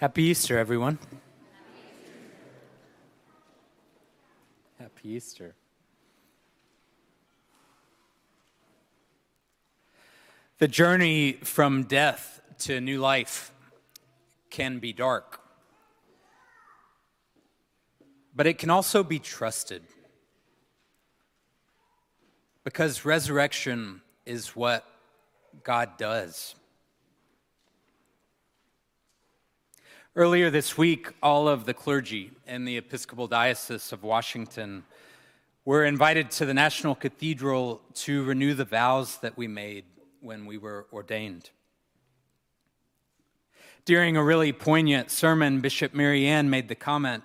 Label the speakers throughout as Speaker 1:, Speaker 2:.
Speaker 1: Happy Easter, everyone. Happy Easter. The journey from death to new life can be dark, but it can also be trusted because resurrection is what God does. Earlier this week, all of the clergy in the Episcopal Diocese of Washington were invited to the National Cathedral to renew the vows that we made when we were ordained. During a really poignant sermon, Bishop Mariann made the comment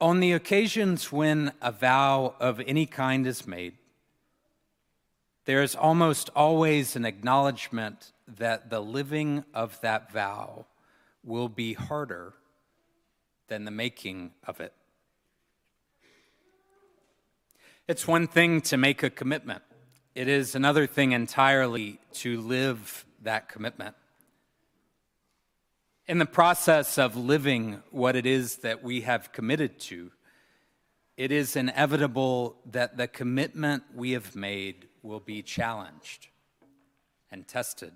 Speaker 1: On the occasions when a vow of any kind is made, there is almost always an acknowledgement that the living of that vow will be harder than the making of it. It's one thing to make a commitment, it is another thing entirely to live that commitment. In the process of living what it is that we have committed to, it is inevitable that the commitment we have made will be challenged and tested.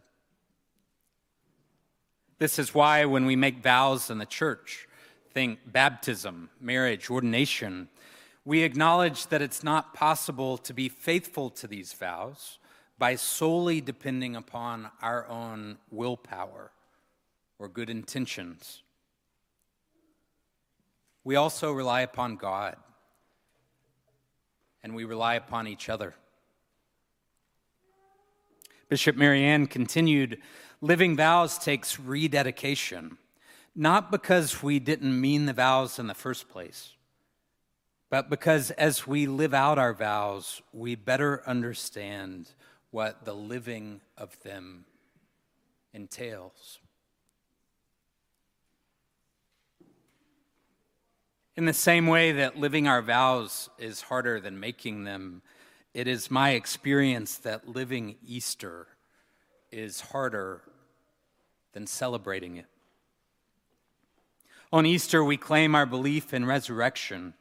Speaker 1: This is why when we make vows in the church, think baptism, marriage, ordination, we acknowledge that it's not possible to be faithful to these vows by solely depending upon our own willpower or good intentions. We also rely upon God and we rely upon each other. Bishop Mariann continued Living vows takes rededication, not because we didn't mean the vows in the first place, but because as we live out our vows, we better understand what the living of them entails. In the same way that living our vows is harder than making them, it is my experience that living Easter is harder than celebrating it. On Easter, we claim our belief in resurrection,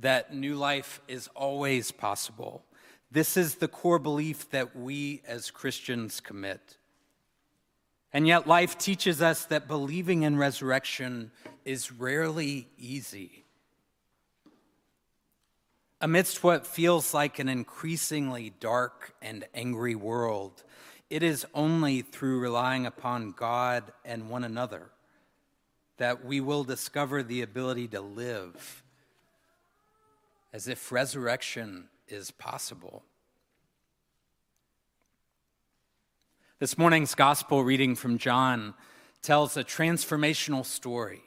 Speaker 1: that new life is always possible. This is the core belief that we as Christians commit. And yet, life teaches us that believing in resurrection is rarely easy. Amidst what feels like an increasingly dark and angry world, it is only through relying upon God and one another that we will discover the ability to live as if resurrection is possible. This morning's gospel reading from John tells a transformational story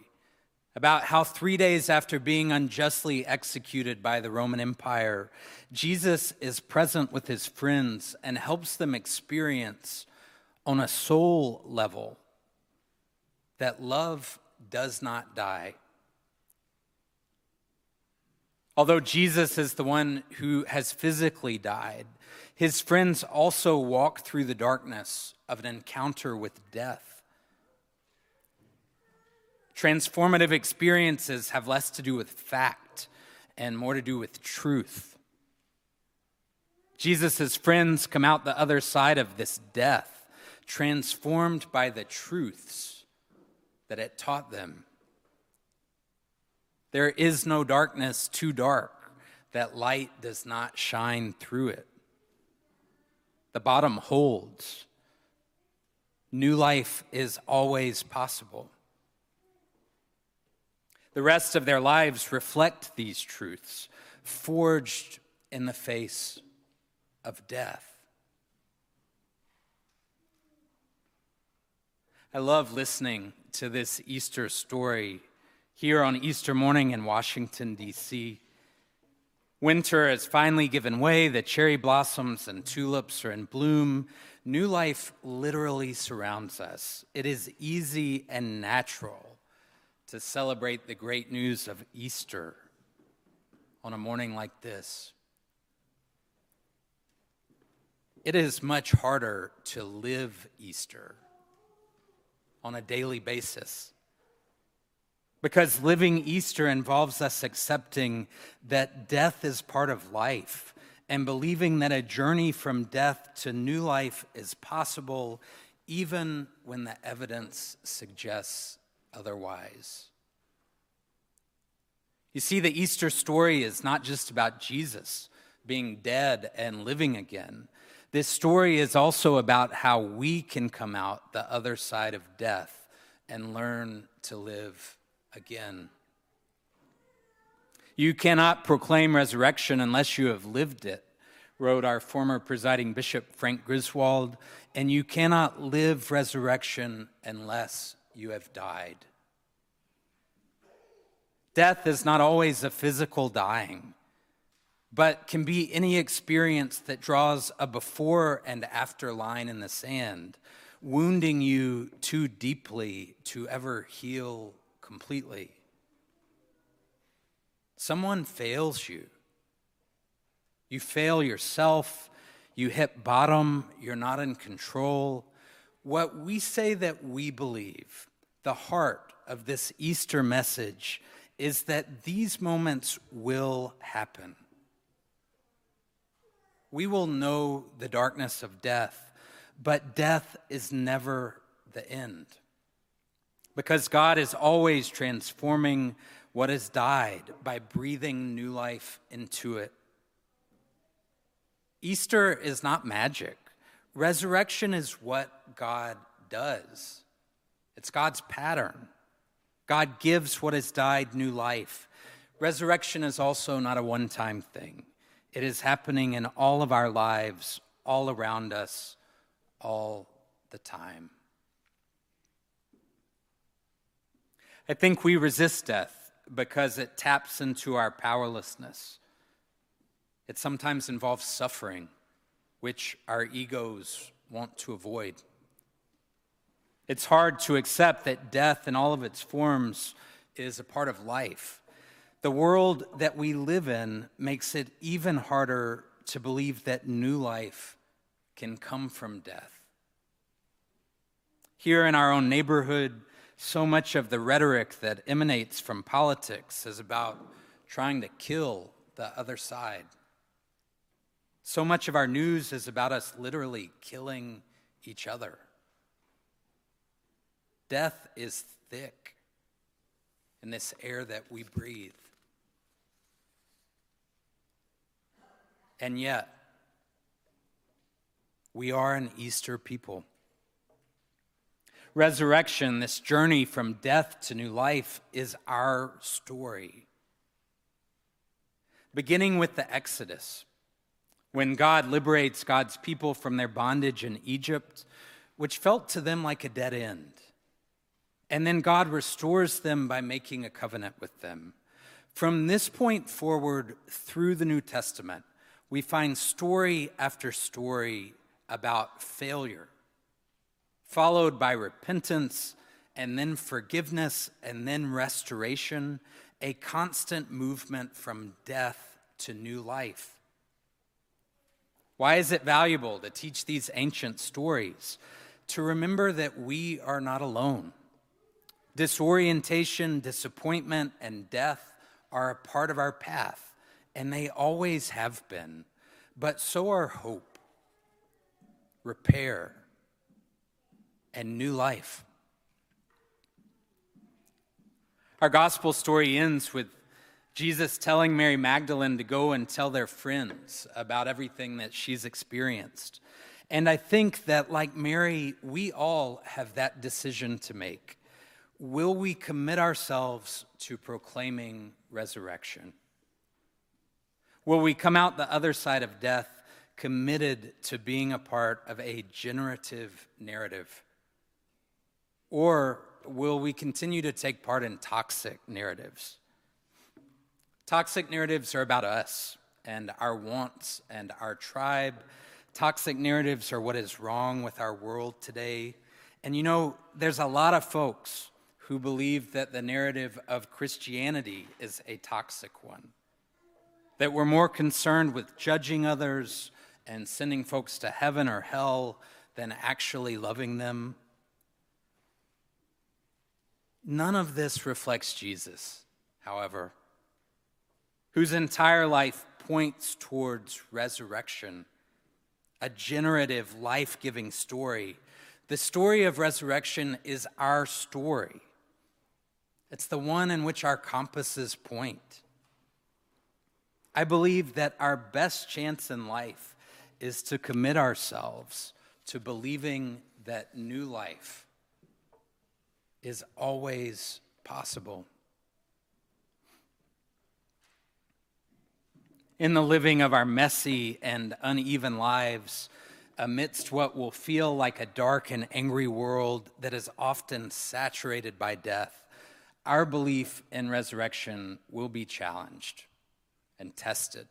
Speaker 1: about how three days after being unjustly executed by the Roman Empire, Jesus is present with his friends and helps them experience on a soul level that love does not die. Although Jesus is the one who has physically died, his friends also walk through the darkness of an encounter with death. Transformative experiences have less to do with fact and more to do with truth. Jesus' friends come out the other side of this death, transformed by the truths that it taught them. There is no darkness too dark that light does not shine through it. The bottom holds. New life is always possible. The rest of their lives reflect these truths, forged in the face of death. I love listening to this Easter story here on Easter morning in Washington, D.C. Winter has finally given way, the cherry blossoms and tulips are in bloom. New life literally surrounds us. It is easy and natural to celebrate the great news of Easter on a morning like this. It is much harder to live Easter on a daily basis Because living Easter involves us accepting that death is part of life and believing that a journey from death to new life is possible even when the evidence suggests otherwise. You see, the Easter story is not just about Jesus being dead and living again. This story is also about how we can come out the other side of death and learn to live again. You cannot proclaim resurrection unless you have lived it, wrote our former presiding bishop, Frank Griswold, and you cannot live resurrection unless you have died. Death is not always a physical dying, but can be any experience that draws a before and after line in the sand, wounding you too deeply to ever heal completely. Someone fails you. You fail yourself. You hit bottom. You're not in control. What we say that we believe, the heart of this Easter message, is that these moments will happen. We will know the darkness of death, but death is never the end. Because God is always transforming what has died by breathing new life into it. Easter is not magic. Resurrection is what God does. It's God's pattern. God gives what has died new life. Resurrection is also not a one time thing, it is happening in all of our lives, all around us, all the time. I think we resist death because it taps into our powerlessness. It sometimes involves suffering, which our egos want to avoid. It's hard to accept that death in all of its forms is a part of life. The world that we live in makes it even harder to believe that new life can come from death. Here in our own neighborhood, so much of the rhetoric that emanates from politics is about trying to kill the other side. So much of our news is about us literally killing each other. Death is thick in this air that we breathe. And yet, we are an Easter people. Resurrection, this journey from death to new life, is our story. Beginning with the Exodus, when God liberates God's people from their bondage in Egypt, which felt to them like a dead end. And then God restores them by making a covenant with them. From this point forward through the New Testament, we find story after story about failure, followed by repentance, and then forgiveness, and then restoration, a constant movement from death to new life. Why is it valuable to teach these ancient stories? To remember that we are not alone Disorientation, disappointment, and death are a part of our path, and they always have been. But so are hope, repair, and new life. Our gospel story ends with Jesus telling Mary Magdalene to go and tell their friends about everything that she's experienced. And I think that, like Mary, we all have that decision to make will we commit ourselves to proclaiming resurrection? Will we come out the other side of death committed to being a part of a generative narrative? Or will we continue to take part in toxic narratives? Toxic narratives are about us and our wants and our tribe. Toxic narratives are what is wrong with our world today. And you know, there's a lot of folks who believe that the narrative of Christianity is a toxic one, that we're more concerned with judging others and sending folks to heaven or hell than actually loving them. None of this reflects Jesus, however, whose entire life points towards resurrection, a generative, life giving story. The story of resurrection is our story. It's the one in which our compasses point. I believe that our best chance in life is to commit ourselves to believing that new life is always possible. In the living of our messy and uneven lives, amidst what will feel like a dark and angry world that is often saturated by death, our belief in resurrection will be challenged and tested.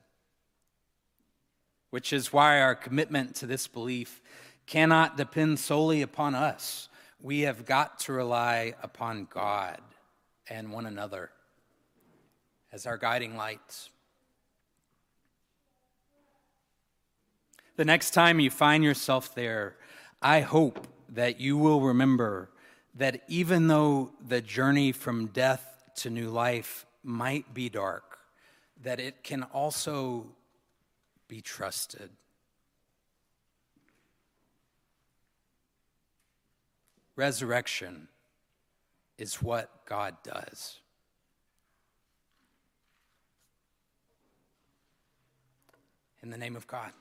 Speaker 1: Which is why our commitment to this belief cannot depend solely upon us. We have got to rely upon God and one another as our guiding lights. The next time you find yourself there, I hope that you will remember that even though the journey from death to new life might be dark, that it can also be trusted. Resurrection is what God does. In the name of God.